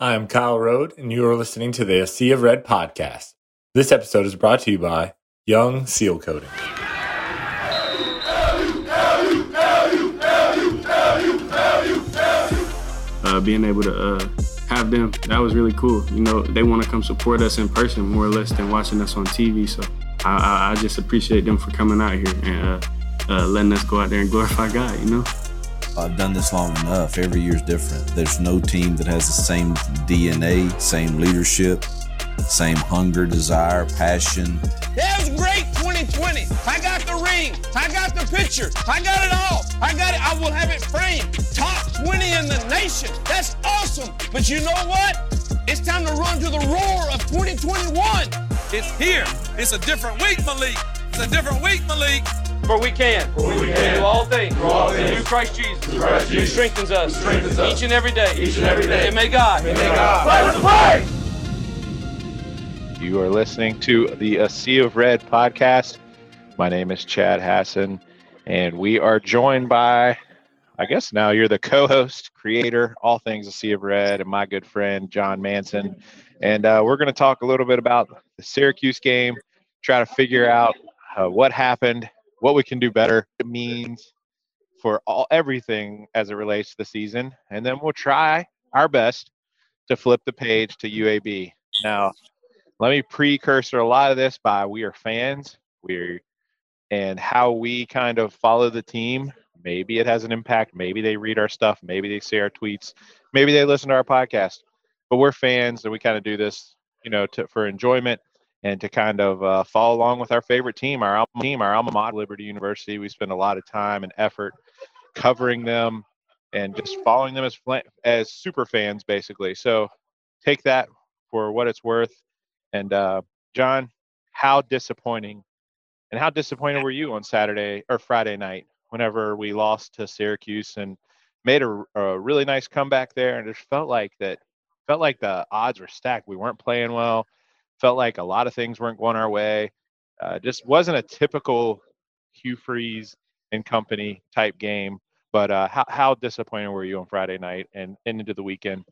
I am Kyle Rode, and you are listening to the Sea of Red podcast. This episode is brought to you by Young Seal Coating. Uh, being able to uh, have them, that was really cool. You know, they want to come support us in person more or less than watching us on TV. So I, I, I just appreciate them for coming out here and uh, uh letting us go out there and glorify God, you know? I've done this long enough. Every year's different. There's no team that has the same DNA, same leadership, same hunger, desire, passion. That was great 2020. I got the ring. I got the picture. I got it all. I got it. I will have it framed. Top 20 in the nation. That's awesome. But you know what? It's time to run to the roar of 2021. It's here. It's a different week, Malik. It's a different week, Malik. For we can. For we can. Do all things. Do all things. Through Christ Jesus. Through Christ Who Jesus. strengthens us. strengthens us. Each and every day. Each and every day. And may God. May God. Play You are listening to the A Sea of Red podcast. My name is Chad Hassan, and we are joined by, I guess now you're the co host, creator, all things A Sea of Red, and my good friend, John Manson. And uh, we're going to talk a little bit about the Syracuse game, try to figure out uh, what happened, what we can do better, it means for all everything as it relates to the season. And then we'll try our best to flip the page to UAB. Now, let me precursor a lot of this by we are fans. We and how we kind of follow the team. Maybe it has an impact. Maybe they read our stuff. Maybe they see our tweets. Maybe they listen to our podcast. But we're fans and we kind of do this you know to, for enjoyment and to kind of uh, follow along with our favorite team our alma team our alma mater liberty university we spend a lot of time and effort covering them and just following them as as super fans basically so take that for what it's worth and uh, John, how disappointing and how disappointed were you on Saturday or Friday night whenever we lost to Syracuse and made a, a really nice comeback there and it just felt like that felt like the odds were stacked. We weren't playing well. Felt like a lot of things weren't going our way. Uh, just wasn't a typical Hugh Freeze and company type game. But uh, how, how disappointed were you on Friday night and, and into the weekend?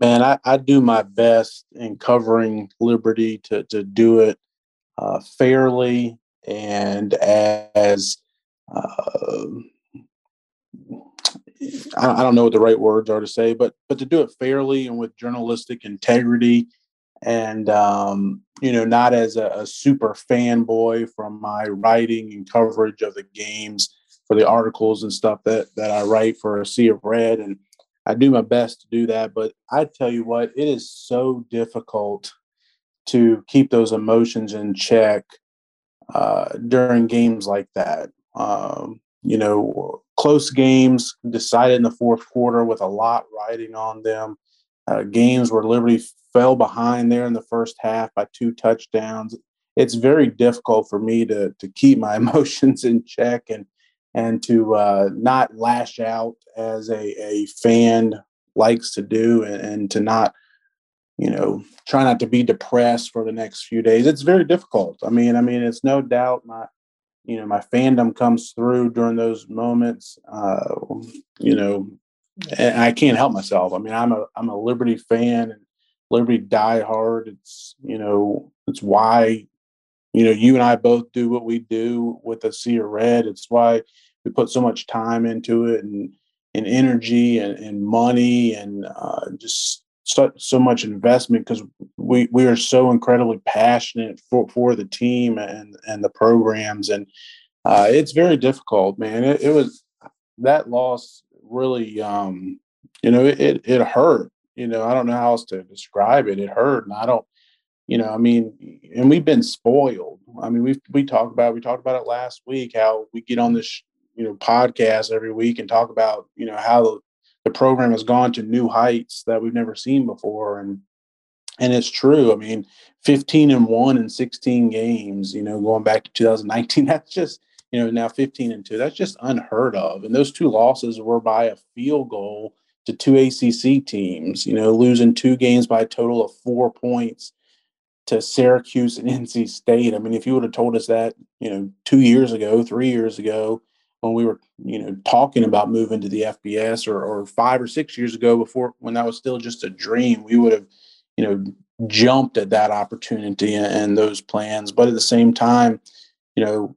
man, I, I do my best in covering Liberty to to do it uh, fairly and as uh, I, I don't know what the right words are to say, but but to do it fairly and with journalistic integrity, and um, you know, not as a, a super fanboy from my writing and coverage of the games for the articles and stuff that that I write for a Sea of Red and I do my best to do that, but I tell you what, it is so difficult to keep those emotions in check uh, during games like that. Um, you know, close games decided in the fourth quarter with a lot riding on them. Uh, games where Liberty fell behind there in the first half by two touchdowns. It's very difficult for me to to keep my emotions in check and and to uh, not lash out as a, a fan likes to do and, and, to not you know try not to be depressed for the next few days it's very difficult i mean i mean it's no doubt my you know my fandom comes through during those moments uh, you know and i can't help myself i mean i'm a i'm a liberty fan and liberty die hard it's you know it's why you know, you and I both do what we do with the Sea of Red. It's why we put so much time into it and and energy and, and money and uh, just so, so much investment because we, we are so incredibly passionate for, for the team and, and the programs. And uh, it's very difficult, man. It, it was that loss really, um, you know, it, it hurt. You know, I don't know how else to describe it. It hurt. And I don't, you know, I mean, and we've been spoiled. I mean, we we talked about we talked about it last week how we get on this you know podcast every week and talk about you know how the, the program has gone to new heights that we've never seen before, and and it's true. I mean, fifteen and one in sixteen games. You know, going back to 2019, that's just you know now 15 and two. That's just unheard of. And those two losses were by a field goal to two ACC teams. You know, losing two games by a total of four points to Syracuse and NC State. I mean, if you would have told us that, you know, two years ago, three years ago, when we were, you know, talking about moving to the FBS or, or five or six years ago before when that was still just a dream, we would have, you know, jumped at that opportunity and, and those plans. But at the same time, you know,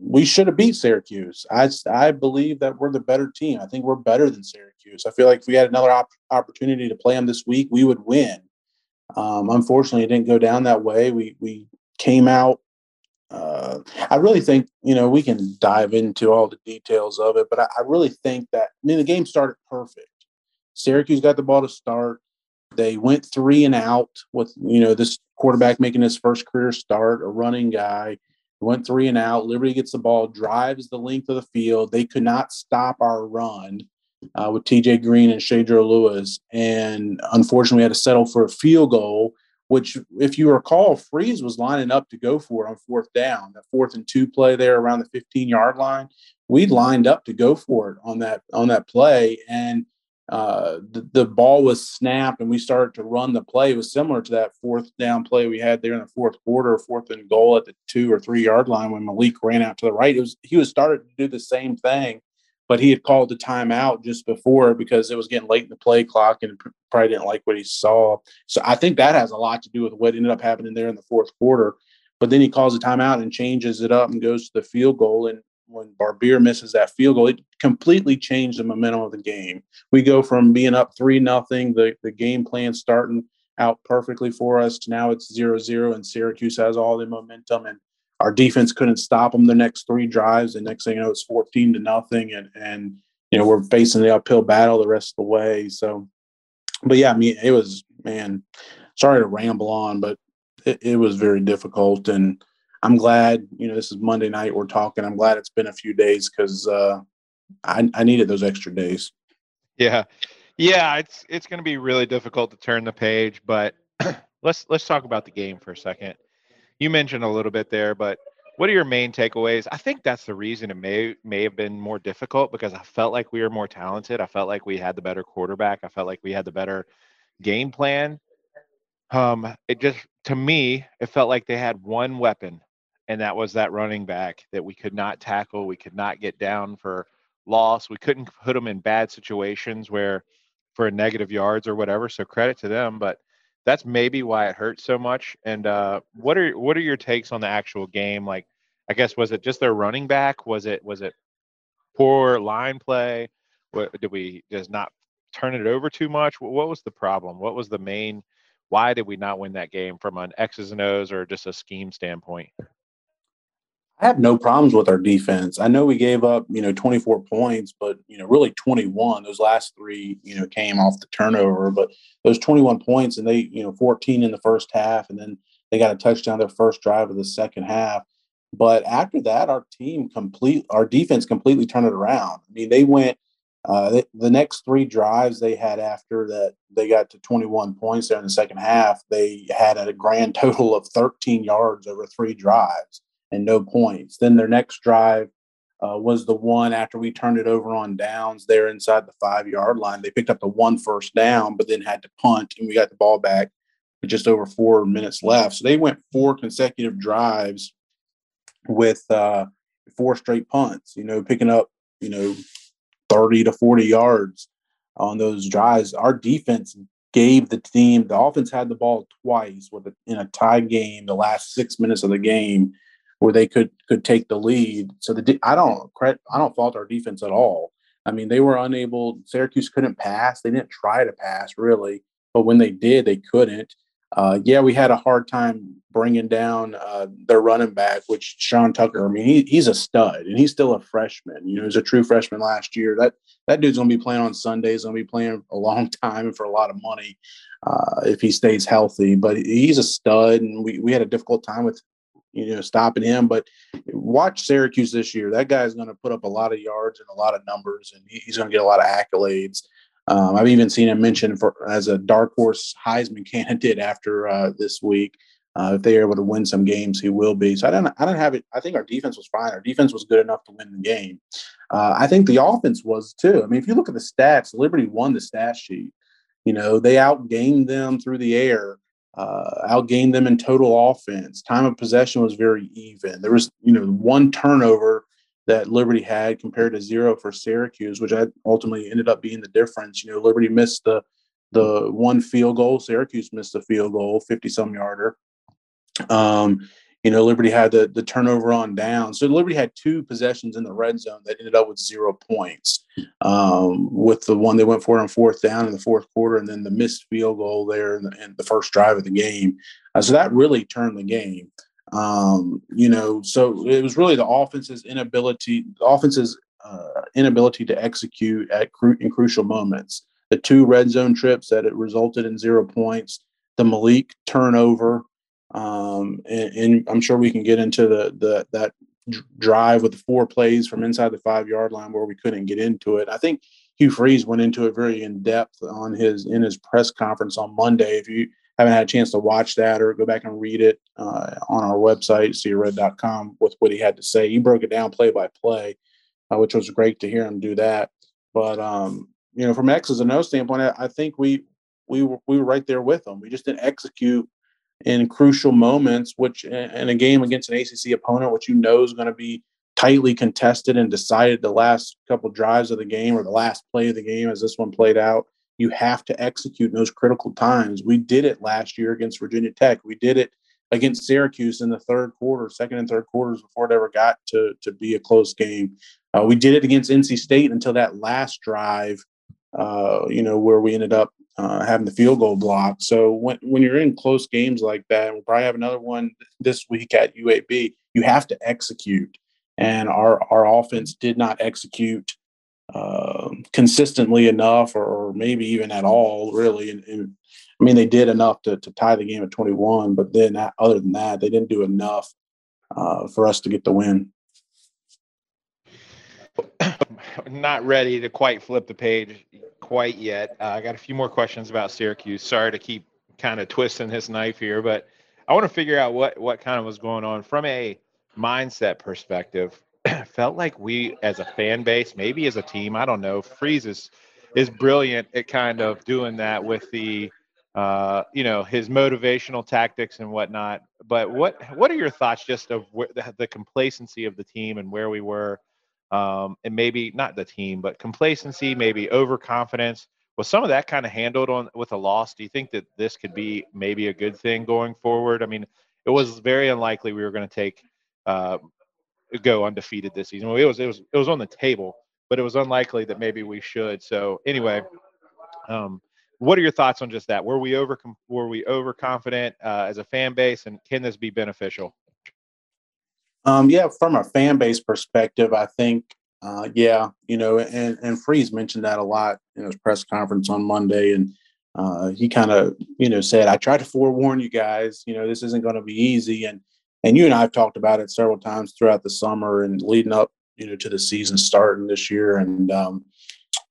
we should have beat Syracuse. I, I believe that we're the better team. I think we're better than Syracuse. I feel like if we had another op- opportunity to play them this week, we would win. Um, unfortunately, it didn't go down that way. We we came out. Uh, I really think you know we can dive into all the details of it, but I, I really think that I mean the game started perfect. Syracuse got the ball to start. They went three and out with you know this quarterback making his first career start, a running guy went three and out. Liberty gets the ball, drives the length of the field. They could not stop our run uh, with TJ Green and Shedro Louis. And unfortunately, we had to settle for a field goal, which, if you recall, Freeze was lining up to go for on fourth down, that fourth and two play there around the 15 yard line. We lined up to go for it on that on that play, and uh, the, the ball was snapped and we started to run the play. It was similar to that fourth down play we had there in the fourth quarter, fourth and goal at the two or three yard line when Malik ran out to the right. It was he was started to do the same thing, but he had called the timeout just before because it was getting late in the play clock and probably didn't like what he saw. So I think that has a lot to do with what ended up happening there in the fourth quarter. But then he calls a timeout and changes it up and goes to the field goal. And when Barbir misses that field goal, it completely changed the momentum of the game. We go from being up three nothing, the the game plan starting out perfectly for us to now it's zero zero, and Syracuse has all the momentum, and our defense couldn't stop them the next three drives. And next thing you know, it's fourteen to nothing, and and you know we're facing the uphill battle the rest of the way. So, but yeah, I mean, it was man. Sorry to ramble on, but it, it was very difficult and I'm glad, you know, this is Monday night we're talking. I'm glad it's been a few days because uh, I, I needed those extra days. Yeah, yeah, it's it's going to be really difficult to turn the page, but let's let's talk about the game for a second. You mentioned a little bit there, but what are your main takeaways? I think that's the reason it may may have been more difficult because I felt like we were more talented. I felt like we had the better quarterback. I felt like we had the better game plan. Um, it just to me, it felt like they had one weapon and that was that running back that we could not tackle. We could not get down for loss. We couldn't put them in bad situations where for negative yards or whatever. So credit to them, but that's maybe why it hurts so much. And uh, what are what are your takes on the actual game? Like, I guess was it just their running back? Was it was it poor line play? What, did we just not turn it over too much? What was the problem? What was the main? Why did we not win that game from an X's and O's or just a scheme standpoint? I have no problems with our defense. I know we gave up, you know, 24 points, but you know, really 21. Those last three, you know, came off the turnover. But those 21 points, and they, you know, 14 in the first half, and then they got a touchdown their first drive of the second half. But after that, our team complete, our defense completely turned it around. I mean, they went uh, they, the next three drives they had after that they got to 21 points there in the second half. They had a grand total of 13 yards over three drives and no points. Then their next drive uh, was the one after we turned it over on downs there inside the five yard line. They picked up the one first down, but then had to punt, and we got the ball back with just over four minutes left. So they went four consecutive drives with uh, four straight punts, you know, picking up, you know, 30 to 40 yards on those drives. Our defense gave the team, the offense had the ball twice with a, in a tie game, the last six minutes of the game where they could could take the lead. So the I don't I don't fault our defense at all. I mean, they were unable. Syracuse couldn't pass. They didn't try to pass really, but when they did, they couldn't. Uh, yeah, we had a hard time bringing down uh, their running back, which Sean Tucker. I mean, he, he's a stud, and he's still a freshman. You know, he's a true freshman last year. That that dude's gonna be playing on Sundays. Gonna be playing a long time and for a lot of money uh, if he stays healthy. But he's a stud, and we we had a difficult time with you know, stopping him. But watch Syracuse this year. That guy's going to put up a lot of yards and a lot of numbers, and he's going to get a lot of accolades. Um, I've even seen him mentioned for as a dark horse Heisman candidate after uh, this week. Uh, if they're able to win some games, he will be. So I don't, I don't have it. I think our defense was fine. Our defense was good enough to win the game. Uh, I think the offense was too. I mean, if you look at the stats, Liberty won the stat sheet. You know, they outgained them through the air uh, outgained them in total offense. Time of possession was very even. There was, you know, one turnover that Liberty had compared to zero for Syracuse, which ultimately ended up being the difference. You know, Liberty missed the the one field goal, Syracuse missed the field goal, 50 some yarder. Um, you know, Liberty had the, the turnover on down. So Liberty had two possessions in the red zone that ended up with zero points. Um, with the one they went for on fourth down in the fourth quarter, and then the missed field goal there in the, in the first drive of the game. Uh, so that really turned the game. Um, you know, so it was really the offense's inability, the offense's uh, inability to execute at cru- in crucial moments. The two red zone trips that it resulted in zero points, the Malik turnover, um, and, and, I'm sure we can get into the the that drive with the four plays from inside the five yard line where we couldn't get into it. I think Hugh Freeze went into it very in depth on his in his press conference on Monday. If you haven't had a chance to watch that or go back and read it uh, on our website, seaofred.com, with what he had to say. He broke it down play by play, uh, which was great to hear him do that. But um, you know, from X's and O standpoint, I, I think we we were, we were right there with them. We just didn't execute in crucial moments, which in a game against an ACC opponent, which you know is going to be tightly contested and decided the last couple drives of the game or the last play of the game as this one played out. You have to execute in those critical times. We did it last year against Virginia Tech. We did it against Syracuse in the third quarter, second and third quarters before it ever got to, to be a close game. Uh, we did it against NC State until that last drive, uh, you know, where we ended up uh, having the field goal block. So when, when you're in close games like that, we'll probably have another one this week at UAB, you have to execute. And our, our offense did not execute uh, consistently enough, or, or, maybe even at all, really. And, and, I mean, they did enough to, to tie the game at 21, but then other than that, they didn't do enough uh, for us to get the win. Not ready to quite flip the page quite yet. Uh, I got a few more questions about Syracuse. Sorry to keep kind of twisting his knife here, but I want to figure out what what kind of was going on from a mindset perspective. felt like we, as a fan base, maybe as a team, I don't know. Freeze is is brilliant at kind of doing that with the uh, you know his motivational tactics and whatnot. But what what are your thoughts just of the, the complacency of the team and where we were um, and maybe not the team, but complacency, maybe overconfidence. Was some of that kind of handled on with a loss? Do you think that this could be maybe a good thing going forward? I mean, it was very unlikely we were going to take uh, go undefeated this season. It was it was it was on the table, but it was unlikely that maybe we should. So anyway, um, what are your thoughts on just that? Were we over were we overconfident uh, as a fan base, and can this be beneficial? Um, yeah, from a fan base perspective, I think, uh, yeah, you know, and and Freeze mentioned that a lot in his press conference on Monday, and uh, he kind of, you know, said, "I tried to forewarn you guys. You know, this isn't going to be easy." And and you and I have talked about it several times throughout the summer and leading up, you know, to the season starting this year. And um,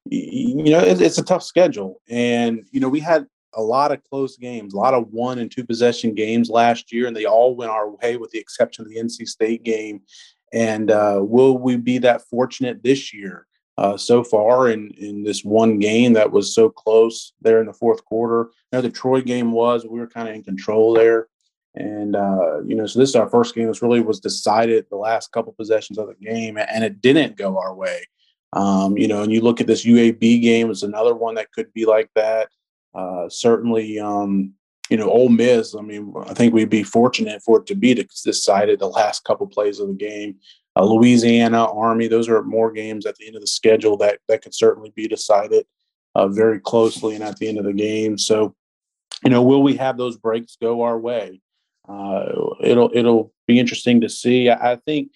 you know, it, it's a tough schedule, and you know, we had a lot of close games, a lot of one and two possession games last year, and they all went our way with the exception of the NC State game. And uh, will we be that fortunate this year? Uh, so far in in this one game that was so close there in the fourth quarter. Know, the Troy game was we were kind of in control there, and uh, you know, so this is our first game. This really was decided the last couple possessions of the game, and it didn't go our way. Um, you know, and you look at this UAB game; it's another one that could be like that. Uh, certainly, um, you know, Ole Miss. I mean, I think we'd be fortunate for it to be decided the last couple plays of the game. Uh, Louisiana, Army, those are more games at the end of the schedule that that could certainly be decided uh, very closely and at the end of the game. So, you know, will we have those breaks go our way? Uh, it'll it'll be interesting to see. I, I think,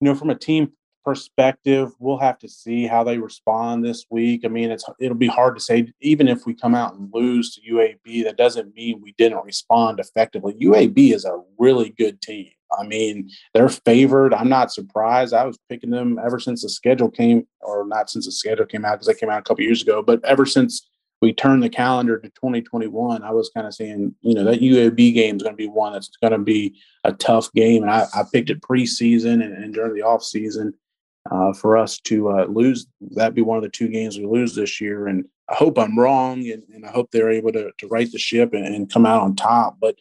you know, from a team perspective, we'll have to see how they respond this week. I mean, it's it'll be hard to say. Even if we come out and lose to UAB, that doesn't mean we didn't respond effectively. UAB is a really good team. I mean, they're favored. I'm not surprised. I was picking them ever since the schedule came, or not since the schedule came out because they came out a couple years ago, but ever since we turned the calendar to 2021, I was kind of saying, you know, that UAB game is going to be one that's going to be a tough game. And I, I picked it preseason and, and during the off season uh, for us to uh, lose. That'd be one of the two games we lose this year. And I hope I'm wrong, and, and I hope they're able to, to right the ship and, and come out on top. But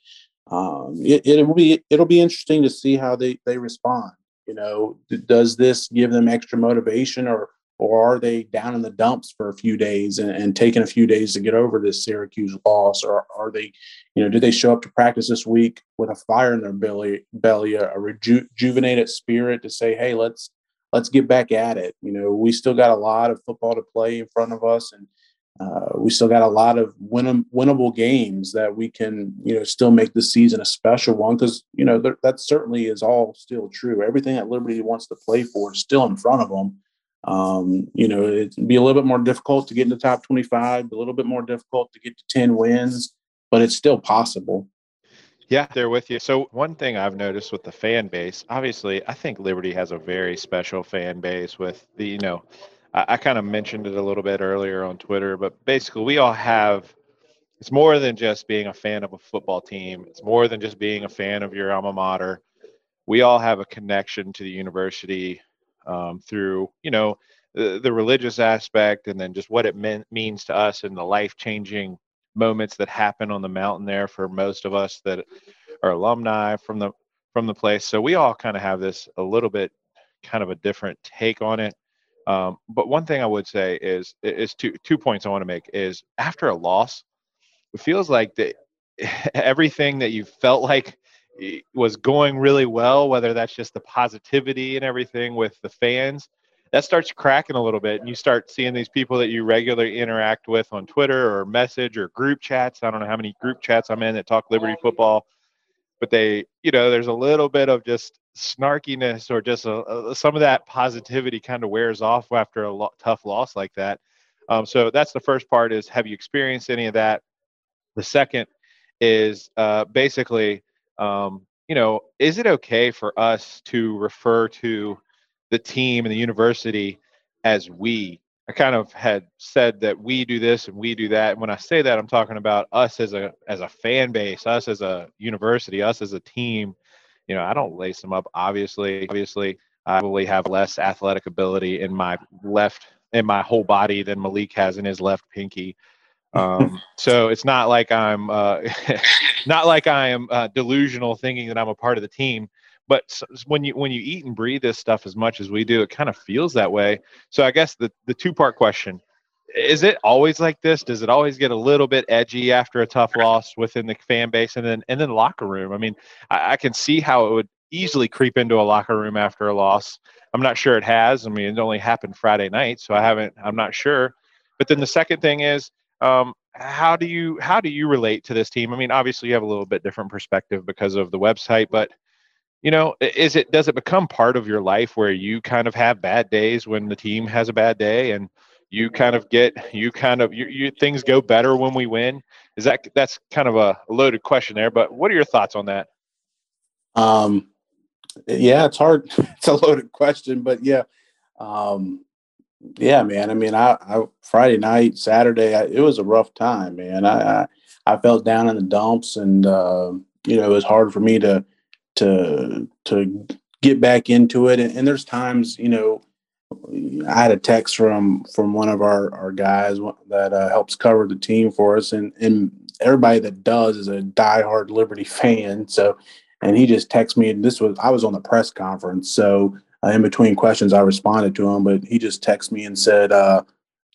um, it, it will be it'll be interesting to see how they they respond. You know, does this give them extra motivation or or are they down in the dumps for a few days and, and taking a few days to get over this Syracuse loss? Or are they, you know, do they show up to practice this week with a fire in their belly, belly, a reju- rejuvenated spirit to say, hey, let's let's get back at it. You know, we still got a lot of football to play in front of us, and uh, we still got a lot of win- winnable games that we can, you know, still make the season a special one because you know that certainly is all still true. Everything that Liberty wants to play for is still in front of them. Um, you know, it'd be a little bit more difficult to get in the top 25, a little bit more difficult to get to 10 wins, but it's still possible. Yeah, they're with you. So one thing I've noticed with the fan base, obviously, I think Liberty has a very special fan base with the, you know, I, I kind of mentioned it a little bit earlier on Twitter, but basically we all have it's more than just being a fan of a football team. It's more than just being a fan of your alma mater. We all have a connection to the university um, through you know the, the, religious aspect and then just what it mean, means to us and the life changing moments that happen on the mountain there for most of us that are alumni from the from the place. So we all kind of have this a little bit kind of a different take on it. Um, but one thing i would say is is two two points i want to make is after a loss it feels like that everything that you felt like was going really well, whether that's just the positivity and everything with the fans, that starts cracking a little bit. And you start seeing these people that you regularly interact with on Twitter or message or group chats. I don't know how many group chats I'm in that talk Liberty football, but they, you know, there's a little bit of just snarkiness or just a, a, some of that positivity kind of wears off after a lo- tough loss like that. Um, so that's the first part is have you experienced any of that? The second is uh, basically um, you know, is it okay for us to refer to the team and the university as we? I kind of had said that we do this and we do that. And when I say that, I'm talking about us as a as a fan base, us as a university, us as a team. You know, I don't lace them up. Obviously, obviously, I probably have less athletic ability in my left in my whole body than Malik has in his left pinky. Um, so it's not like I'm uh, not like I am uh, delusional thinking that I'm a part of the team. But when you when you eat and breathe this stuff as much as we do, it kind of feels that way. So I guess the the two part question is it always like this? Does it always get a little bit edgy after a tough loss within the fan base and then and then locker room? I mean, I, I can see how it would easily creep into a locker room after a loss. I'm not sure it has. I mean, it only happened Friday night, so I haven't. I'm not sure. But then the second thing is, um, how do you how do you relate to this team? I mean, obviously you have a little bit different perspective because of the website, but you know, is it does it become part of your life where you kind of have bad days when the team has a bad day and you kind of get you kind of you, you things go better when we win? Is that that's kind of a loaded question there, but what are your thoughts on that? Um yeah, it's hard. It's a loaded question, but yeah. Um yeah, man. I mean, I, I Friday night, Saturday, I, it was a rough time, man. I, I, I felt down in the dumps, and uh, you know, it was hard for me to to to get back into it. And, and there's times, you know, I had a text from from one of our our guys that uh, helps cover the team for us, and and everybody that does is a diehard Liberty fan. So, and he just texted me, and this was I was on the press conference, so uh, in between questions, I responded to him, but he just texted me and said, uh,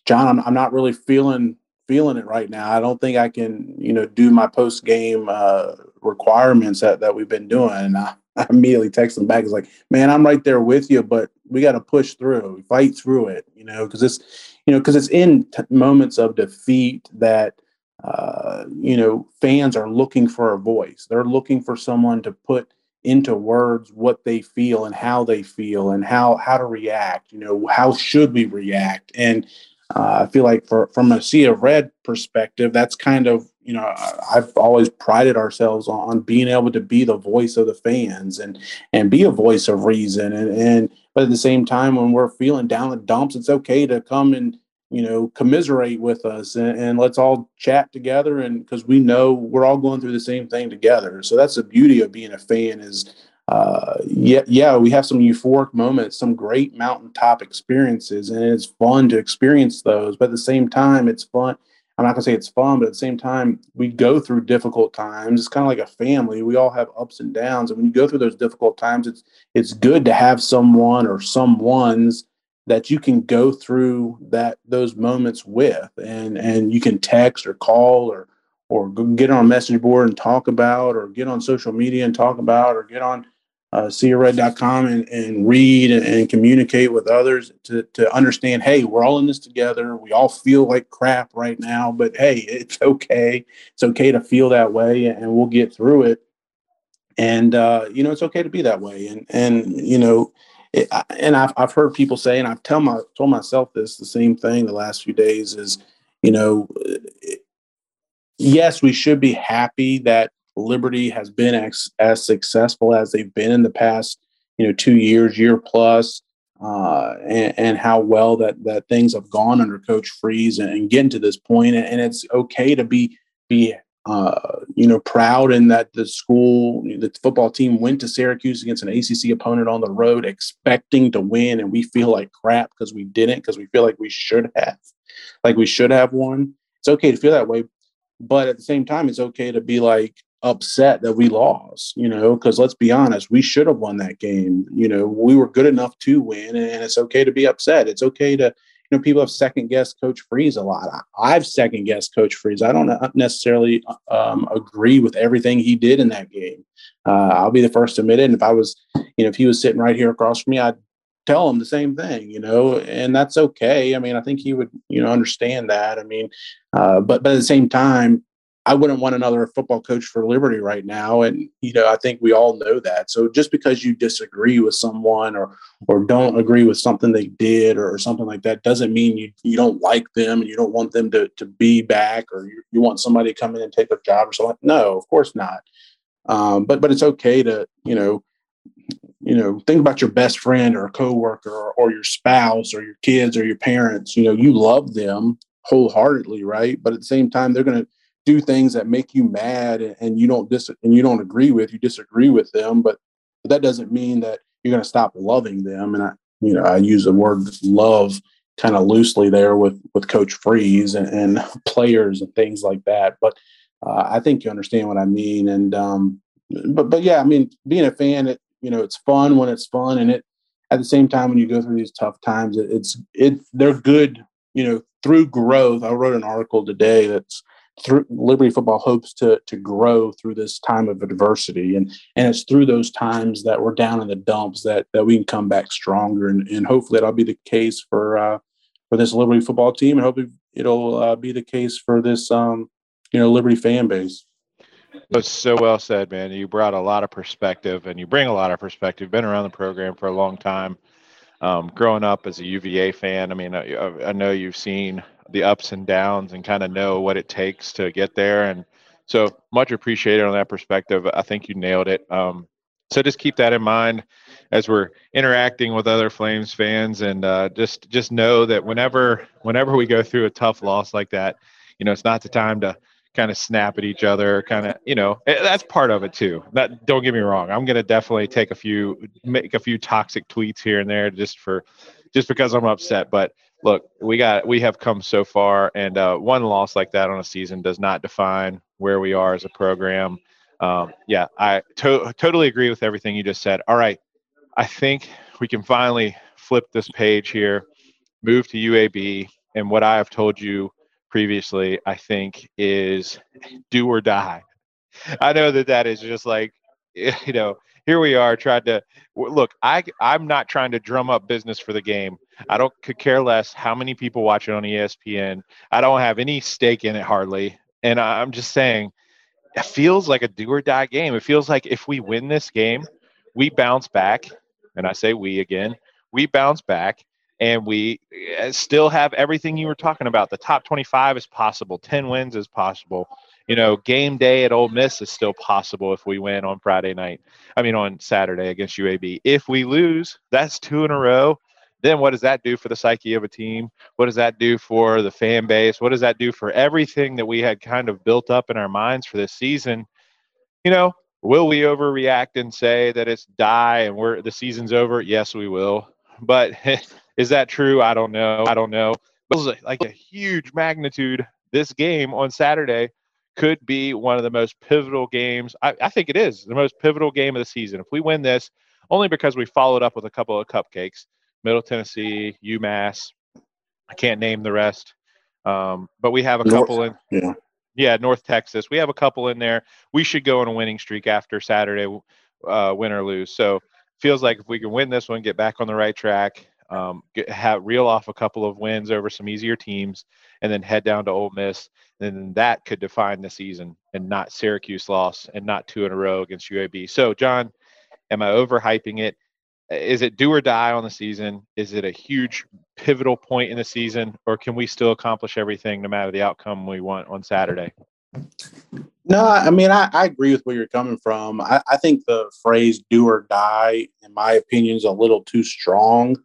"John, I'm, I'm not really feeling feeling it right now. I don't think I can, you know, do my post game uh, requirements that, that we've been doing." And I, I immediately text him back. It's like, "Man, I'm right there with you, but we got to push through, fight through it, you know, because it's, you know, because it's in t- moments of defeat that." Uh, you know, fans are looking for a voice. They're looking for someone to put into words what they feel and how they feel and how how to react you know how should we react and uh, i feel like for from a sea of red perspective that's kind of you know i've always prided ourselves on, on being able to be the voice of the fans and and be a voice of reason. And and but at the same time when we're feeling down the dumps it's okay to come and you know commiserate with us and, and let's all chat together. And because we know we're all going through the same thing together. So that's the beauty of being a fan is uh yeah yeah we have some euphoric moments some great mountaintop experiences and it's fun to experience those but at the same time it's fun I'm not gonna say it's fun, but at the same time, we go through difficult times. It's kind of like a family. We all have ups and downs, and when you go through those difficult times, it's it's good to have someone or someone's that you can go through that those moments with, and and you can text or call or or get on a message board and talk about, or get on social media and talk about, or get on uh, seaofred.com and, and read and, and, communicate with others to, to understand hey we're all in this together. We all feel like crap right now but hey it's okay. It's okay to feel that way and we'll get through it. And uh, you know it's okay to be that way. And and you know it, and I've, I've heard people say and i've tell my told myself this the same thing the last few days is you know it, yes we should be happy that Liberty has been as, as successful as they've been in the past, you know, two years, year plus, uh, and, and, how well that that things have gone under Coach Freeze and, and getting to this point. And, and it's okay to be be uh, you know proud in that the school, the football team went to Syracuse against an ACC opponent on the road, expecting to win, and we feel like crap because we didn't, because we feel like we should have, like we should have won. It's okay to feel that way, but at the same time, it's okay to be like, upset that we lost, you know, because let's be honest, we should have won that game. You know, we were good enough to win, and it's okay to be upset. It's okay to, you know, people have second guessed Coach Freeze a lot. I've second guessed Coach Freeze. I don't necessarily um, agree with everything he did in that game. Uh, I'll be the first to admit it. And if I was, you know, if he was sitting right here across from me, I'd tell him the same thing, you know, and that's okay. I mean, I think he would, you know, understand that. I mean, uh, but but at the same time, I wouldn't want another football coach for Liberty right now. And, you know, I think we all know that. So just because you disagree with someone or or don't agree with something they did or, something like that doesn't mean you, you don't like them and you don't want them to, to be back or you, you want somebody to come in and take their job or something. No, of course not. Um, but but it's okay to, you know, you know, think about your best friend or a coworker or, or your spouse or your kids or your parents. You know, you love them wholeheartedly, right? But at the same time, they're to do things that make you mad and you don't dis and you don't agree with you disagree with them but, but that doesn't mean that you're going to stop loving them. And i you know i use the word love kind of loosely there with with coach freeze and, and players and things like that. But uh, i think you understand what i mean. And um but but yeah i mean being a fan it you know it's fun when it's fun. And it at the same time when you go through these tough times it, it's it they're good you know through growth. I wrote an article today that's through Liberty football hopes to to grow through this time of adversity, and and it's through those times that we're down in the dumps that that we can come back stronger, and, and hopefully that'll be the case for uh, for this Liberty football team, and hopefully it'll uh, be the case for this um, you know Liberty fan base. That's so well said, man. You brought a lot of perspective, and you bring a lot of perspective. Been around the program for a long time. Um, growing up as a UVA fan, I mean, I, I know you've seen the ups and downs and kind of know what it takes to get there. And so much appreciated on that perspective. I think you nailed it. Um, so just keep that in mind as we're interacting with other Flames fans, and uh, just just know that whenever whenever we go through a tough loss like that, you know, it's not the time to kind of snap at each other kind of you know eh, that's part of it too that don't get me wrong i'm going to definitely take a few make a few toxic tweets here and there just for just because i'm upset but look, we got we have come so far, and uh, one loss like that on a season does not define where we are as a program. Um, yeah, I to- totally agree with everything you just said. All right, I think we can finally flip this page here, move to UAB, and what I have told you previously, I think is do or die. I know that that is just like you know here we are trying to look i i'm not trying to drum up business for the game. I don't could care less how many people watch it on espn i don't have any stake in it hardly. And i'm just saying it feels like a do or die game. It feels like if we win this game we bounce back and i say we again we bounce back and we eh, still have everything you were talking about the top 25 is possible 10 wins is possible you know, game day at Ole Miss is still possible if we win on Friday night. I mean, on Saturday against UAB. If we lose, that's two in a row. Then what does that do for the psyche of a team? What does that do for the fan base? What does that do for everything that we had kind of built up in our minds for this season? You know, will we overreact and say that it's die and we're the season's over? Yes, we will. But is that true? I don't know. I don't know. But it was like a huge magnitude this game on Saturday could be one of the most pivotal games. I, I think it is the most pivotal game of the season. If we win this, only because we followed up with a couple of cupcakes, Middle Tennessee, UMass. I can't name the rest, um, but we have a North, couple in. Yeah. Yeah, North Texas. We have a couple in there. We should go on a winning streak after Saturday, uh, win or lose. So feels like if we can win this one, get back on the right track, um, get, have reel off a couple of wins over some easier teams, and then head down to Ole Miss, then that could define the season, and not Syracuse loss, and not two in a row against UAB. So, John, am I overhyping it? Is it do or die on the season? Is it a huge pivotal point in the season, or can we still accomplish everything no matter the outcome we want on Saturday? No, I mean I, I agree with where you're coming from. I, I, think the phrase "do or die," in my opinion, is a little too strong.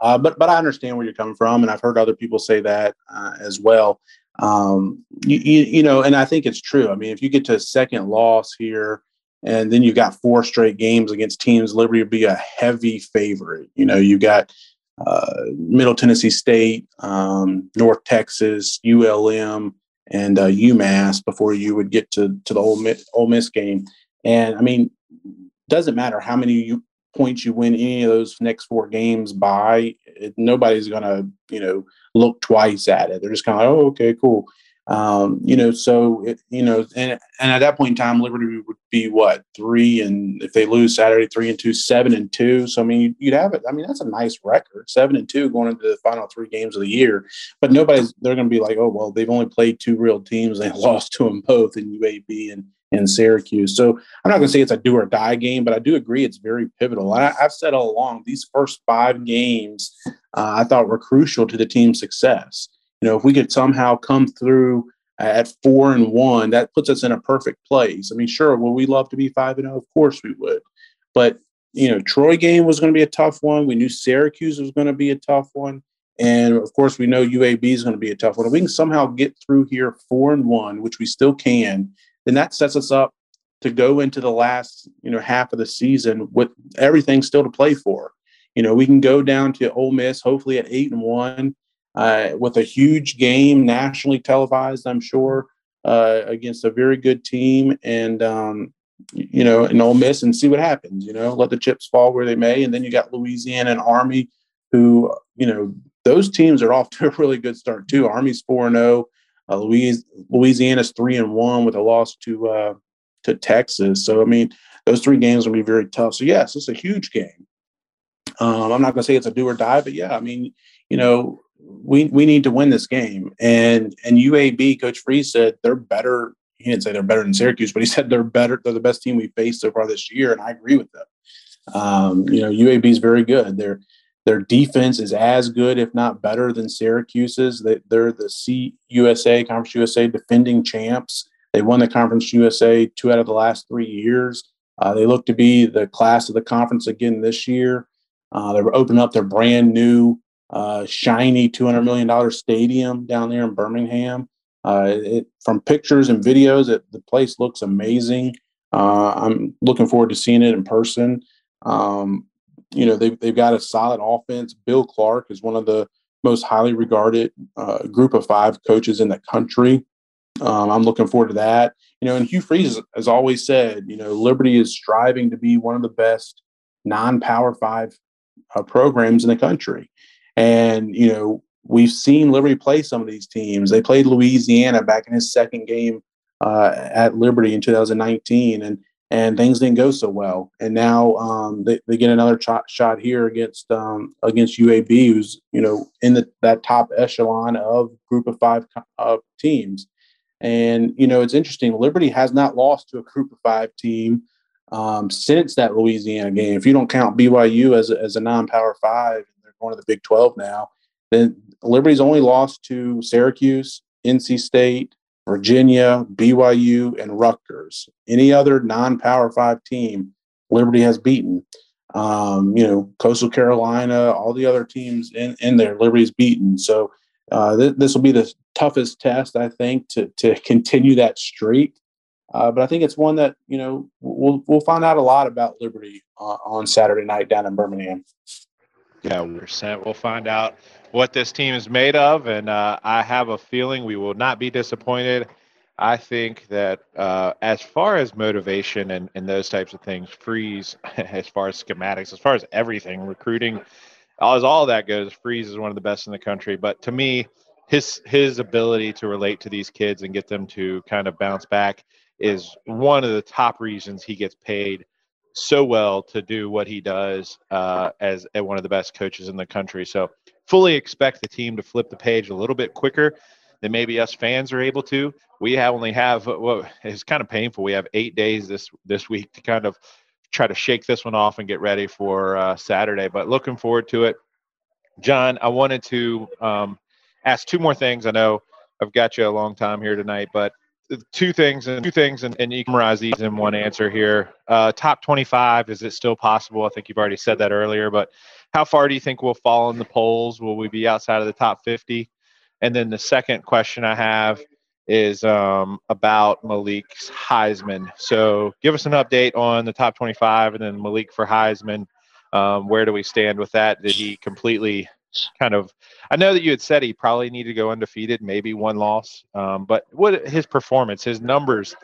Uh, but but I understand where you're coming from, and I've heard other people say that uh, as well. Um, you, you, you know, and I think it's true. I mean, if you get to a second loss here, and then you've got four straight games against teams, Liberty would be a heavy favorite. You know, you've got uh, Middle Tennessee State, um, North Texas, ULM, and uh, UMass before you would get to to the Ole Miss, Ole Miss game. And I mean, doesn't matter how many you, points you win any of those next four games by, it, nobody's going to you know look twice at it. They're just kind of like, oh, okay, cool. Um, you know, so it, you know, and and at that point in time, Liberty would be what three, and if they lose Saturday, three and two, seven and two. So I mean, you'd have it. I mean, that's a nice record, seven and two going into the final three games of the year. But nobody's they're going to be like, oh well, they've only played two real teams. They lost to them both in UAB and and Syracuse. So I'm not going to say it's a do or die game, but I do agree it's very pivotal. And I, have said all along, these first five games uh, I thought were crucial to the team's success you know, if we could somehow come through at four and one, that puts us in a perfect place. I mean, sure, would we love to be five and zero? Oh? Of course we would. But you know, Troy game was going to be a tough one. We knew Syracuse was going to be a tough one, and of course, we know UAB is going to be a tough one. If we can somehow get through here four and one, which we still can, then that sets us up to go into the last you know half of the season with everything still to play for. You know, we can go down to Ole Miss, hopefully at eight and one uh, with a huge game, nationally televised, I'm sure, uh, against a very good team, and um, you know, and Ole Miss, and see what happens. You know, let the chips fall where they may, and then you got Louisiana and Army, who you know, those teams are off to a really good start too. Army's four and zero. Uh, Louis, Louisiana's three and one with a loss to uh, to Texas. So I mean, those three games will be very tough. So yes, it's a huge game. Um, I'm not going to say it's a do or die, but yeah, I mean, you know, we we need to win this game. And and UAB, Coach Freeze said they're better. He didn't say they're better than Syracuse, but he said they're better. They're the best team we faced so far this year, and I agree with them. Um, you know, UAB is very good. Their their defense is as good, if not better, than Syracuse's. They, they're the CUSA Conference USA defending champs. They won the Conference USA two out of the last three years. Uh, they look to be the class of the conference again this year. Uh, they're opening up their brand new uh, shiny $200 million stadium down there in Birmingham. Uh, it, from pictures and videos, it, the place looks amazing. Uh, I'm looking forward to seeing it in person. Um, you know, they've, they've got a solid offense. Bill Clark is one of the most highly regarded uh, group of five coaches in the country. Um, I'm looking forward to that. You know, and Hugh Freeze has always said, you know, Liberty is striving to be one of the best non-power five uh, programs in the country. And, you know, we've seen Liberty play some of these teams. They played Louisiana back in his second game uh, at Liberty in 2019, and and things didn't go so well. And now um, they, they get another shot, shot here against um, against UAB, who's you know in the, that top echelon of Group of Five uh, teams. And you know it's interesting. Liberty has not lost to a Group of Five team um, since that Louisiana game. If you don't count BYU as a, as a non-power five, they're going to the Big 12 now. Then Liberty's only lost to Syracuse, NC State, Virginia, BYU, and Rutgers. Any other non-power five team, Liberty has beaten. Um, you know, Coastal Carolina, all the other teams in, in there, Liberty's beaten. So uh, th- this will be the toughest test, I think, to to continue that streak. Uh, but I think it's one that you know we'll we'll find out a lot about Liberty uh, on Saturday night down in Birmingham. Yeah, percent. We'll find out what this team is made of, and uh, I have a feeling we will not be disappointed. I think that uh, as far as motivation and, and those types of things, freeze, as far as schematics, as far as everything, recruiting, as all that goes, freeze is one of the best in the country. But to me, his his ability to relate to these kids and get them to kind of bounce back is one of the top reasons he gets paid so well to do what he does uh, as, as one of the best coaches in the country. So fully expect the team to flip the page a little bit quicker than maybe us fans are able to. We have only have well, it's kind of painful. We have eight days this this week to kind of try to shake this one off and get ready for uh, Saturday. But looking forward to it. John, I wanted to um, ask two more things. I know I've got you a long time here tonight, but two things and two things, and, and you can these in one answer here. Uh, top 25, is it still possible? I think you've already said that earlier, but how far do you think we'll fall in the polls? Will we be outside of the top 50? And then the second question I have is um, about Malik's Heisman. So give us an update on the top 25 and then Malik for Heisman. Um, where do we stand with that? Did he completely kind of I know that you had said he probably needed to go undefeated, maybe one loss. Um, but what his performance, his numbers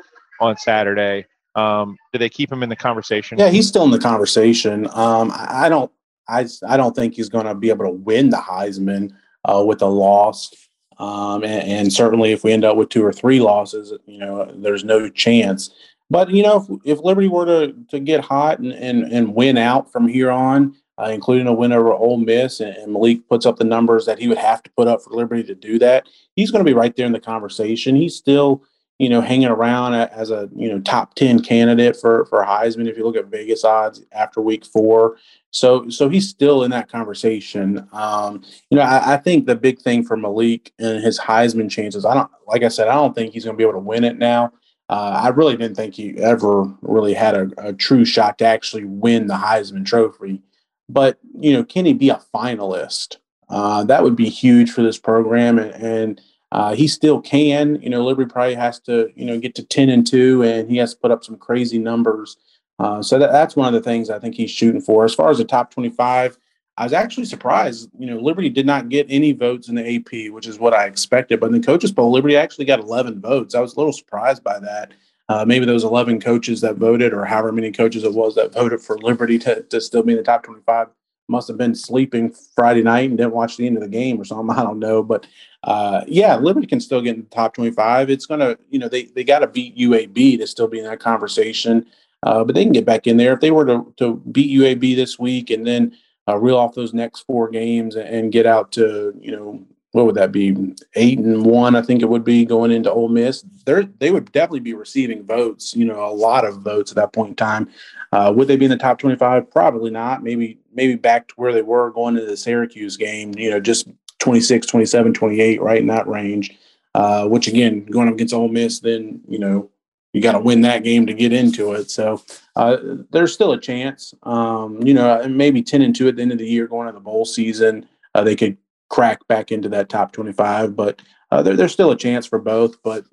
on Saturday, um, did they keep him in the conversation? Yeah, he's still in the conversation. Um, I, I don't I I don't think he's going to be able to win the Heisman uh, with a loss. Um, and, and, certainly, if we end up with two or three losses, you know, there's no chance. But you know, if, if Liberty were to to get hot and, and and win out from here on, uh, including a win over Ole Miss, and, and, Malik puts up the numbers that he would have to put up for Liberty to do that, he's going to be right there in the conversation. He's still, you know, hanging around as a you know top ten candidate for for Heisman. If you look at Vegas odds after Week Four, so so he's still in that conversation. Um, you know, I, I think the big thing for Malik and his Heisman chances. I don't, like I said, I don't think he's going to be able to win it now. Uh, I really didn't think he ever really had a, a, true shot to actually win the Heisman Trophy. But you know, can he be a finalist? Uh, that would be huge for this program, and, and uh, he still can. You know, Liberty probably has to you know get to ten and two, and he has to put up some crazy numbers. Uh, so that, that's one of the things I think he's shooting for. As far as the top twenty-five, I was actually surprised. You know, Liberty did not get any votes in the AP, which is what I expected. But in the coaches poll, Liberty actually got eleven votes. I was a little surprised by that. Uh, maybe those 11 coaches that voted, or however many coaches it was that voted for Liberty to, to still be in the top 25, must have been sleeping Friday night and didn't watch the end of the game or something. I don't know. But uh, yeah, Liberty can still get in the top 25. It's going to, you know, they, they got to beat UAB to still be in that conversation. Uh, but they can get back in there. If they were to, to beat UAB this week and then uh, reel off those next four games and get out to, you know, what would that be? Eight and one, I think it would be going into Ole Miss. They they would definitely be receiving votes. You know, a lot of votes at that point in time. Uh, would they be in the top twenty-five? Probably not. Maybe maybe back to where they were going into the Syracuse game. You know, just 26, 27, 28, right in that range. Uh, which again, going up against Ole Miss, then you know you got to win that game to get into it. So uh, there's still a chance. Um, you know, maybe ten and two at the end of the year, going to the bowl season. Uh, they could crack back into that top 25. But uh, there, there's still a chance for both. But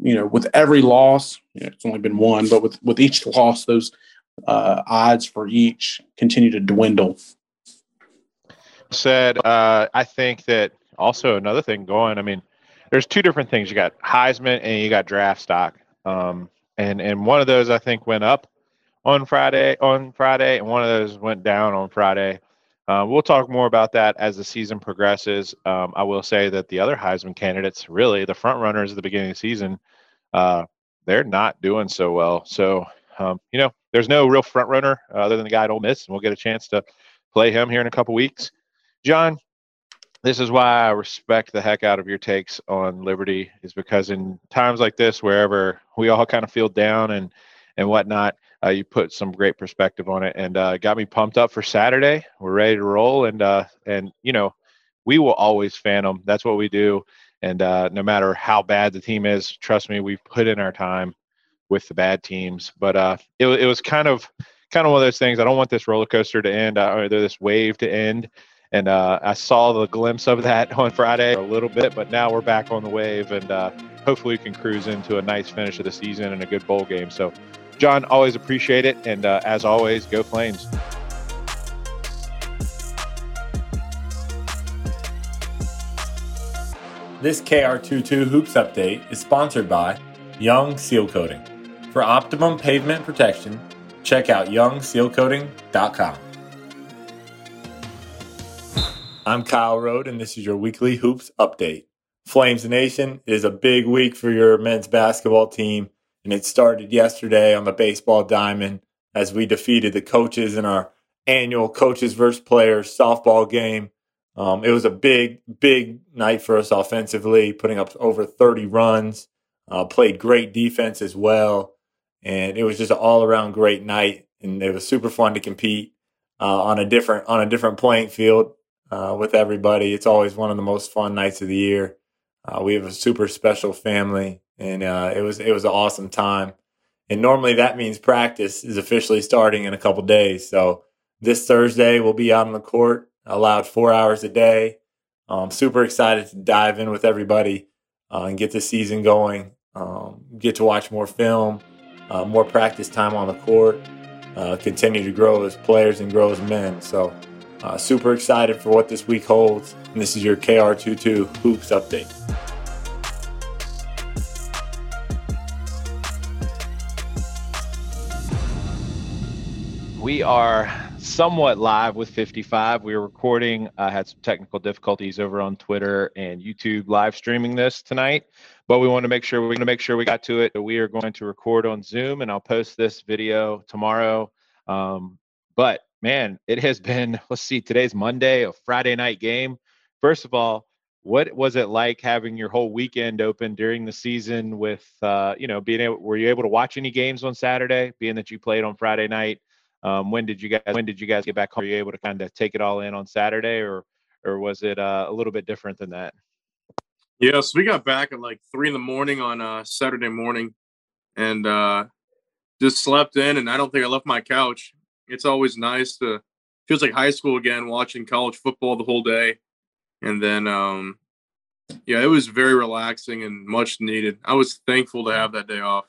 you know, with every loss, you know, it's only been one, but with with each loss, those uh, odds for each continue to dwindle. Said, uh, I think that also another thing going. I mean, there's two different things. You got Heisman and you got draft stock. Um, and and one of those I think went up on Friday on Friday, and one of those went down on Friday. Uh, we'll talk more about that as the season progresses. Um, I will say that the other Heisman candidates, really the front runners at the beginning of the season, uh, they're not doing so well. So, um, you know, there's no real front runner uh, other than the guy at Ole Miss, and we'll get a chance to play him here in a couple weeks. John, this is why I respect the heck out of your takes on Liberty, is because in times like this, wherever we all kind of feel down and and whatnot, uh, you put some great perspective on it and uh, got me pumped up for Saturday. We're ready to roll, and uh, and you know, we will always fan them. That's what we do, and uh, no matter how bad the team is, trust me, we've put in our time with the bad teams. But uh, it it was kind of kind of one of those things. I don't want this roller coaster to end, uh, or this wave to end. And I saw the glimpse of that on Friday a little bit, but now we're back on the wave, and hopefully we can cruise into a nice finish of the season and a good bowl game. So John, always appreciate it. And uh, as always, go Flames. This KR22 Hoops update is sponsored by Young Seal Coating. For optimum pavement protection, check out youngsealcoating.com. I'm Kyle Road, and this is your weekly Hoops update. Flames Nation is a big week for your men's basketball team, and it started yesterday on the baseball diamond as we defeated the coaches in our annual coaches versus players softball game. Um, it was a big, big night for us offensively, putting up over 30 runs. Uh, played great defense as well, and it was just an all around great night. And it was super fun to compete uh, on a different on a different playing field uh, with everybody. It's always one of the most fun nights of the year. Uh, we have a super special family, and uh, it was it was an awesome time. And normally that means practice is officially starting in a couple days. So this Thursday we'll be out on the court allowed four hours a day. Um, super excited to dive in with everybody uh, and get the season going. Um, get to watch more film, uh, more practice time on the court, uh, continue to grow as players and grow as men. So, uh, super excited for what this week holds. And this is your KR22 Hoops Update. We are somewhat live with 55. We are recording. I had some technical difficulties over on Twitter and YouTube live streaming this tonight, but we want to make sure we want to make sure we got to it. We are going to record on Zoom, and I'll post this video tomorrow. Um, but man, it has been. Let's see, today's Monday, a Friday night game. First of all, what was it like having your whole weekend open during the season with uh, you know being able were you able to watch any games on saturday being that you played on friday night um, when did you guys when did you guys get back home? Were you able to kind of take it all in on Saturday, or or was it uh, a little bit different than that? Yeah, so we got back at like three in the morning on uh, Saturday morning, and uh, just slept in. And I don't think I left my couch. It's always nice to feels like high school again, watching college football the whole day, and then um, yeah, it was very relaxing and much needed. I was thankful to have that day off.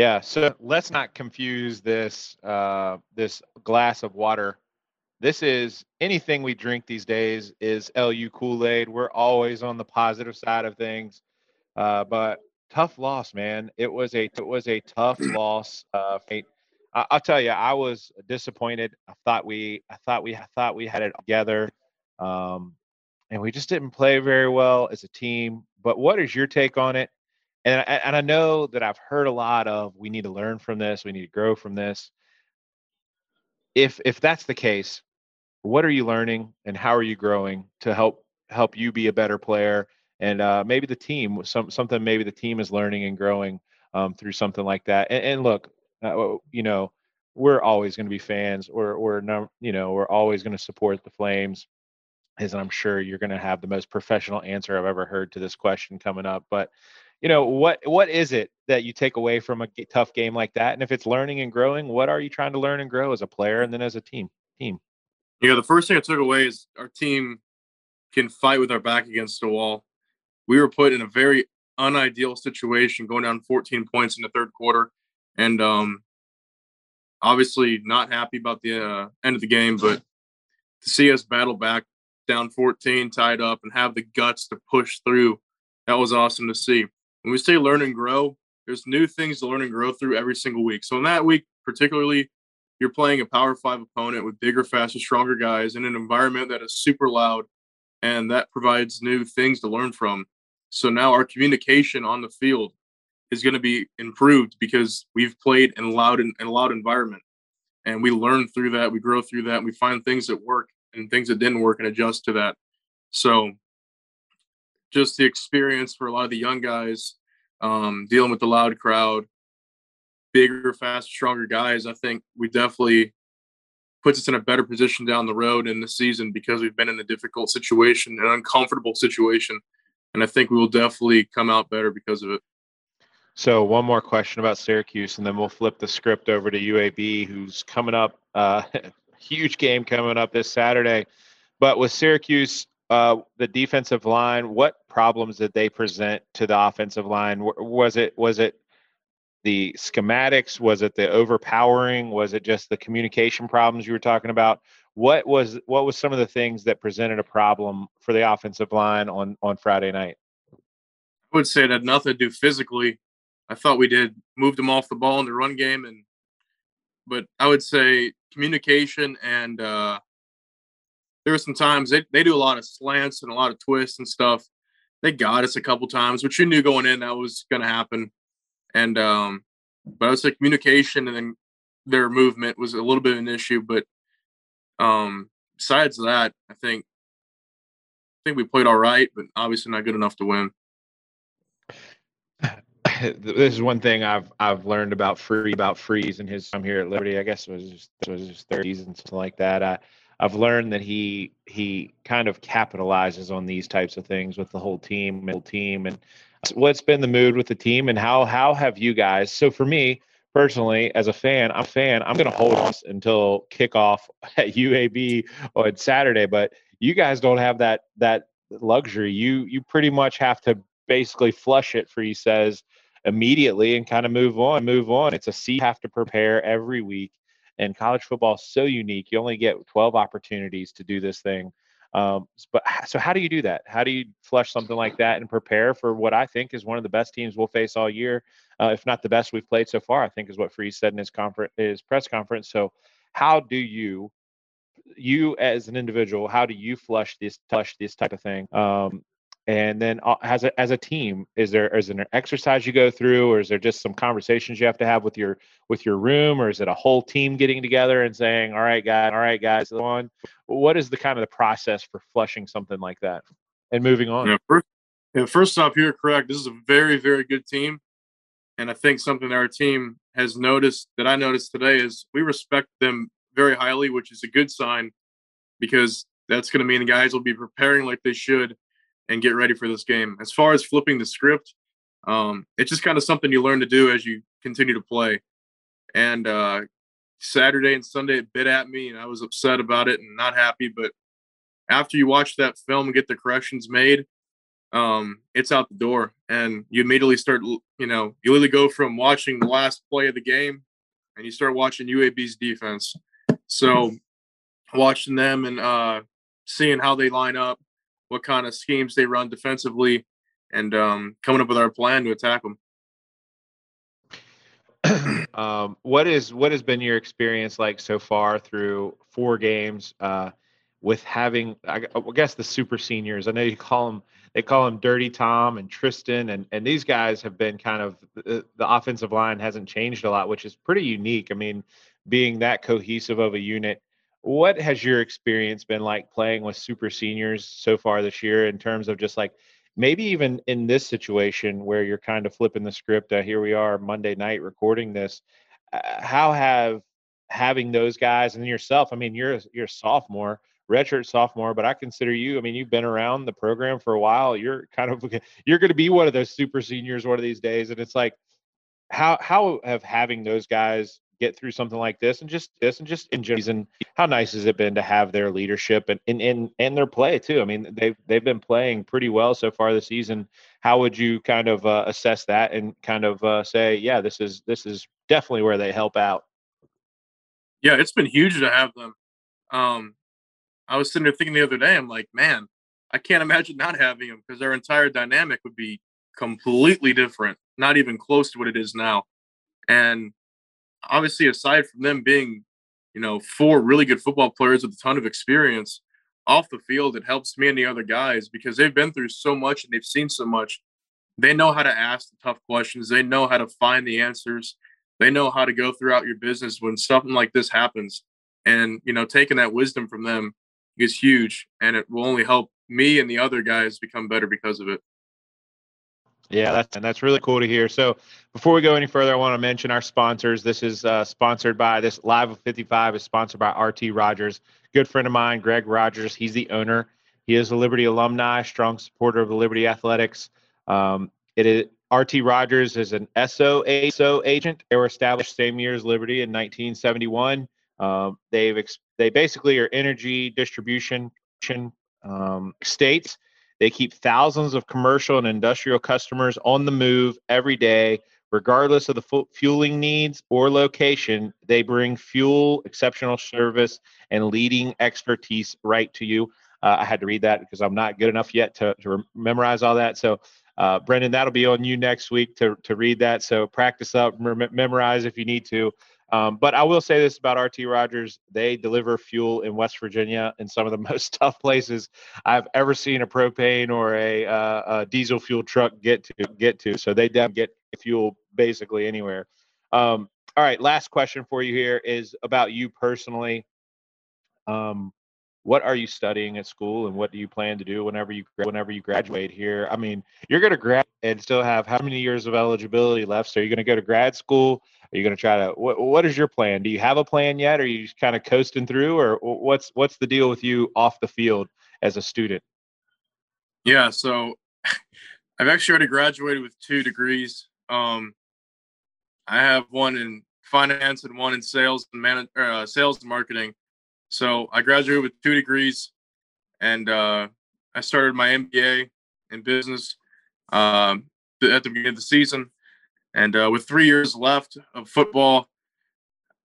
Yeah, so let's not confuse this uh, this glass of water. This is anything we drink these days is LU Kool Aid. We're always on the positive side of things, uh, but tough loss, man. It was a it was a tough loss. Uh, I, will tell you, I was disappointed. I thought we I thought we I thought we had it together, um, and we just didn't play very well as a team. But what is your take on it? And I, and I know that I've heard a lot of we need to learn from this, we need to grow from this. If if that's the case, what are you learning and how are you growing to help help you be a better player and uh, maybe the team some something maybe the team is learning and growing um, through something like that. And, and look, uh, you know, we're always going to be fans. Or we're no, you know, we're always going to support the Flames. As I'm sure you're going to have the most professional answer I've ever heard to this question coming up. But you know what what is it that you take away from a tough game like that? And if it's learning and growing what are you trying to learn and grow as a player and then as a team team? Yeah the first thing i took away is our team can fight with our back against the wall. We were put in a very unideal situation going down 14 points in the third quarter and um obviously not happy about the uh, end of the game but to see us battle back down 14 tied up and have the guts to push through that was awesome to see when we say learn and grow, there's new things to learn and grow through every single week. So in that week, particularly, you're playing a power five opponent with bigger, faster, stronger guys in an environment that is super loud, and that provides new things to learn from. So now our communication on the field is going to be improved because we've played in loud in, in a loud environment, and we learn through that. We grow through that. We find things that work and things that didn't work and adjust to that. So just the experience for a lot of the young guys um, dealing with the loud crowd, bigger, faster, stronger guys. I think we definitely puts us in a better position down the road in the season because we've been in a difficult situation, an uncomfortable situation, and I think we will definitely come out better because of it. So one more question about Syracuse, and then we'll flip the script over to UAB, who's coming up. Uh, huge game coming up this Saturday. But with Syracuse, uh, the defensive line, what problems did they present to the offensive line? Was it was it the schematics? Was it the overpowering? Was it just the communication problems you were talking about? what was what was some of the things that presented a problem for the offensive line on on Friday night? I would say it had nothing to do physically. I thought we did moved them off the ball in the run game, and but I would say communication and uh, there were some times they, they do a lot of slants and a lot of twists and stuff. They got us a couple times, which you knew going in that was going to happen. And um, but I would say communication and then their movement was a little bit of an issue. But um, besides that, I think I think we played all right, but obviously not good enough to win. this is one thing I've I've learned about free about Freeze and his time here at Liberty. I guess it was just, was his third season, something like that. I I've learned that he he kind of capitalizes on these types of things with the whole team, whole team, and what's been the mood with the team, and how how have you guys? So for me personally, as a fan, I'm a fan. I'm going to hold on until kickoff at UAB on Saturday, but you guys don't have that that luxury. You you pretty much have to basically flush it for he says immediately and kind of move on, move on. It's a C have to prepare every week. And college football is so unique. You only get 12 opportunities to do this thing. Um, but so how do you do that? How do you flush something like that and prepare for what I think is one of the best teams we'll face all year, uh, if not the best we've played so far? I think is what Freeze said in his conference, his press conference. So, how do you, you as an individual, how do you flush this, flush this type of thing? Um, and then uh, as a as a team is there is there an exercise you go through or is there just some conversations you have to have with your with your room or is it a whole team getting together and saying all right guys all right guys on what is the kind of the process for flushing something like that and moving on? Yeah, first, yeah, first off you're correct. This is a very very good team. And i think something our team has noticed that i noticed today is we respect them very highly which is a good sign because that's going to mean the guys will be preparing like they should and get ready for this game. As far as flipping the script, um, it's just kind of something you learn to do as you continue to play. And uh, Saturday and Sunday it bit at me, and I was upset about it and not happy. But after you watch that film and get the corrections made, um, it's out the door, and you immediately start. You know, you literally go from watching the last play of the game, and you start watching UAB's defense. So, watching them and uh, seeing how they line up, what kind of schemes they run defensively, and um, coming up with our plan to attack them. um, what is what has been your experience like so far through four games uh, with having I, guess the super seniors? I know you call them they call them Dirty Tom and Tristan, and and these guys have been kind of the, the offensive line hasn't changed a lot, which is pretty unique. I mean, being that cohesive of a unit what has your experience been like playing with super seniors so far this year in terms of just like maybe even in this situation where you're kind of flipping the script uh, here we are monday night recording this uh, how have having those guys and yourself i mean you're you're a sophomore redshirt sophomore but i consider you i mean you've been around the program for a while you're kind of you're going to be one of those super seniors one of these days and it's like how how have having those guys get through something like this and just this and just enjoy and how nice has it been to have their leadership and and and, and their play too? I mean they've they've been playing pretty well so far this season. How would you kind of uh, assess that and kind of uh, say yeah this is this is definitely where they help out yeah it's been huge to have them. Um i was sitting there thinking the other day i'm like man i can't imagine not having them because their entire dynamic would be completely different not even close to what it is now. And obviously, aside from them being, you know, four really good football players with a ton of experience off the field, it helps me and the other guys because they've been through so much and they've seen so much. They know how to ask the tough questions. They know how to find the answers. They know how to go throughout your business when something like this happens. And, you know, taking that wisdom from them is huge. And it will only help me and the other guys become better because of it. Yeah, that's and that's really cool to hear. So before we go any further, I want to mention our sponsors. This is uh, sponsored by this Live of 55 is sponsored by RT Rogers, good friend of mine, Greg Rogers. He's the owner. He is a Liberty alumni, strong supporter of the Liberty Athletics. Um, it is RT Rogers is an SO agent. They were established same year as Liberty in 1971. Um, they've ex- they basically are energy distribution um, states they keep thousands of commercial and industrial customers on the move every day, Regardless of the fu- fueling needs or location, they bring fuel, exceptional service, and leading expertise right to you. Uh, I had to read that because I'm not good enough yet to, to memorize all that. So, uh, Brendan, that'll be on you next week to, to read that. So, practice up, memorize if you need to. Um, but I will say this about RT Rogers: they deliver fuel in West Virginia in some of the most tough places I've ever seen a propane or a, uh, a diesel fuel truck get to get to. So they get fuel basically anywhere. Um, all right, last question for you here is about you personally. Um, what are you studying at school, and what do you plan to do whenever you whenever you graduate here? I mean, you're going to grad and still have how many years of eligibility left? So, you're going to go to grad school? Are you going to try to what, what is your plan? Do you have a plan yet? Are you just kind of coasting through or what's what's the deal with you off the field as a student? Yeah, so I've actually already graduated with two degrees. Um, I have one in finance and one in sales and man, uh, sales and marketing. So I graduated with two degrees, and uh, I started my MBA in business um, at the beginning of the season. And uh, with three years left of football,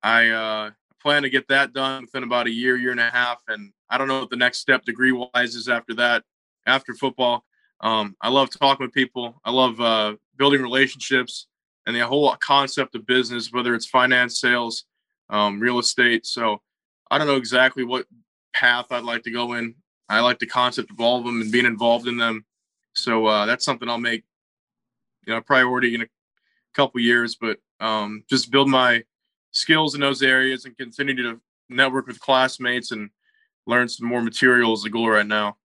I uh, plan to get that done within about a year, year and a half. And I don't know what the next step degree wise is after that, after football. Um, I love talking with people. I love uh, building relationships and the whole concept of business, whether it's finance, sales, um, real estate. So I don't know exactly what path I'd like to go in. I like the concept of all of them and being involved in them. So uh, that's something I'll make, you know, priority in a couple years, but um, just build my skills in those areas and continue to network with classmates and learn some more material is the goal right now.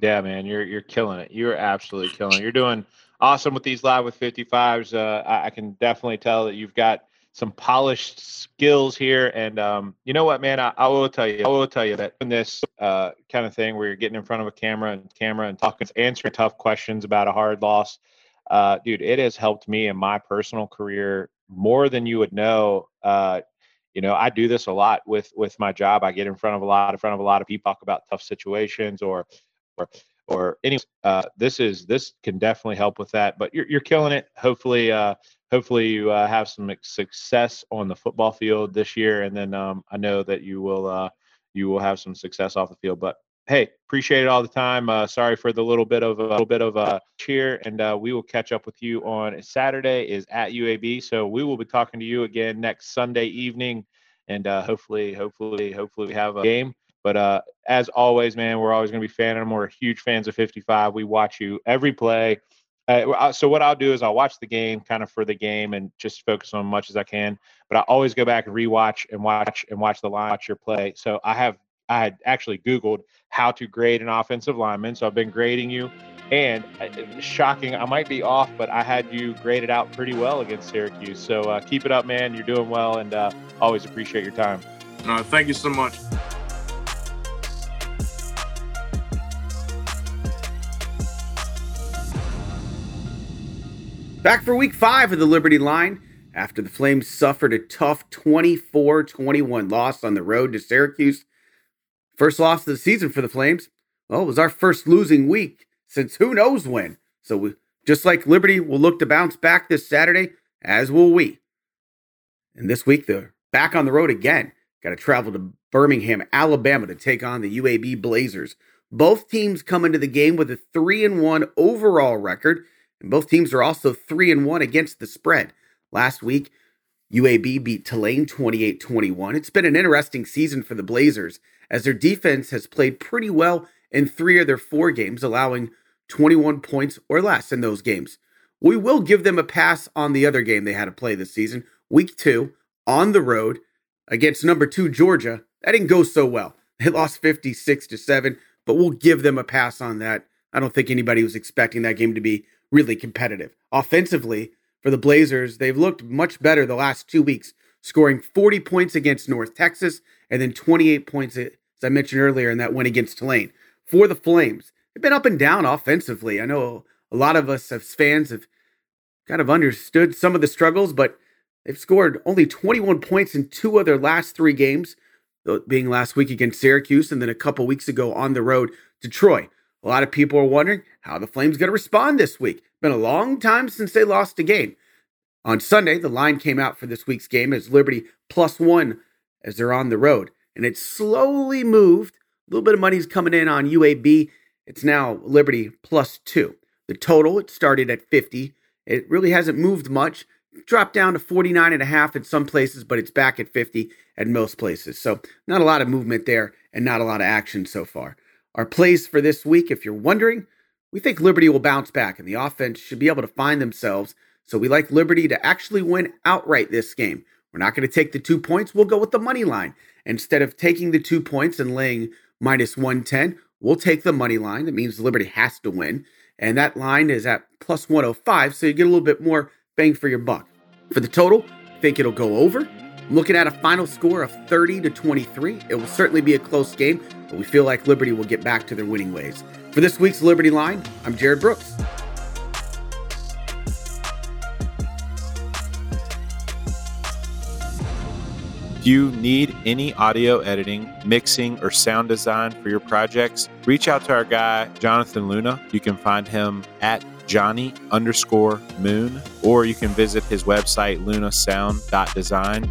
Yeah, man, you're you're killing it. You're absolutely killing it. You're doing awesome with these live with 55s. Uh, I, I, can definitely tell that you've got some polished skills here. And um, you know what, man, I, I, will tell you, I will tell you that in this uh, kind of thing where you're getting in front of a camera and camera and talking, answering tough questions about a hard loss, uh, dude, it has helped me in my personal career more than you would know. Uh, you know, I do this a lot with with my job. I get in front of a lot, in front of a lot of people, talk about tough situations or or or any. Uh, this is this can definitely help with that. But you're you're killing it. Hopefully, uh, hopefully you uh, have some success on the football field this year, and then um, I know that you will uh, you will have some success off the field. But hey, appreciate it all the time. Uh, sorry for the little bit of a little bit of a cheer, and uh, we will catch up with you on Saturday. Is at UAB, so we will be talking to you again next Sunday evening, and uh, hopefully, hopefully, hopefully we have a game. But uh, as always, man, we're always going to be fan them. We're huge fans of 55. We watch you every play. Uh, so what I'll do is I'll watch the game kind of for the game and just focus on as much as I can. But I always go back and rewatch and watch and watch the line, watch your play. So I have I had actually Googled how to grade an offensive lineman. So I've been grading you, and uh, shocking, I might be off, but I had you graded out pretty well against Syracuse. So uh, keep it up, man. You're doing well, and uh, always appreciate your time. Uh, thank you so much. Back for week five of the Liberty Line after the Flames suffered a tough 24 21 loss on the road to Syracuse. First loss of the season for the Flames. Well, it was our first losing week since who knows when. So, we, just like Liberty will look to bounce back this Saturday, as will we. And this week, they're back on the road again. Got to travel to Birmingham, Alabama to take on the UAB Blazers. Both teams come into the game with a 3 and 1 overall record, and both teams are also 3 and 1 against the spread. Last week, UAB beat Tulane 28 21. It's been an interesting season for the Blazers as their defense has played pretty well in three of their four games, allowing 21 points or less in those games. We will give them a pass on the other game they had to play this season, week two, on the road against number two Georgia. That didn't go so well. They lost 56 to 7, but we'll give them a pass on that. I don't think anybody was expecting that game to be really competitive. Offensively, for the Blazers, they've looked much better the last two weeks, scoring 40 points against North Texas and then 28 points, as I mentioned earlier, in that win against Tulane. For the Flames, they've been up and down offensively. I know a lot of us as fans have kind of understood some of the struggles, but they've scored only 21 points in two of their last three games, being last week against Syracuse and then a couple weeks ago on the road to Troy. A lot of people are wondering how the Flames going to respond this week. Been a long time since they lost a game. On Sunday, the line came out for this week's game as Liberty plus one as they're on the road. And it's slowly moved. A little bit of money's coming in on UAB. It's now Liberty plus two. The total, it started at 50. It really hasn't moved much. dropped down to 49 and a half in some places, but it's back at 50 at most places. So not a lot of movement there and not a lot of action so far. Our plays for this week, if you're wondering, we think Liberty will bounce back and the offense should be able to find themselves. So we like Liberty to actually win outright this game. We're not going to take the two points. We'll go with the money line. Instead of taking the two points and laying minus 110, we'll take the money line. That means Liberty has to win. And that line is at plus 105. So you get a little bit more bang for your buck. For the total, I think it'll go over. I'm looking at a final score of 30 to 23. It will certainly be a close game, but we feel like Liberty will get back to their winning ways. For this week's Liberty Line, I'm Jared Brooks. If you need any audio editing, mixing, or sound design for your projects, reach out to our guy, Jonathan Luna. You can find him at Johnny underscore Moon, or you can visit his website, lunasound.design.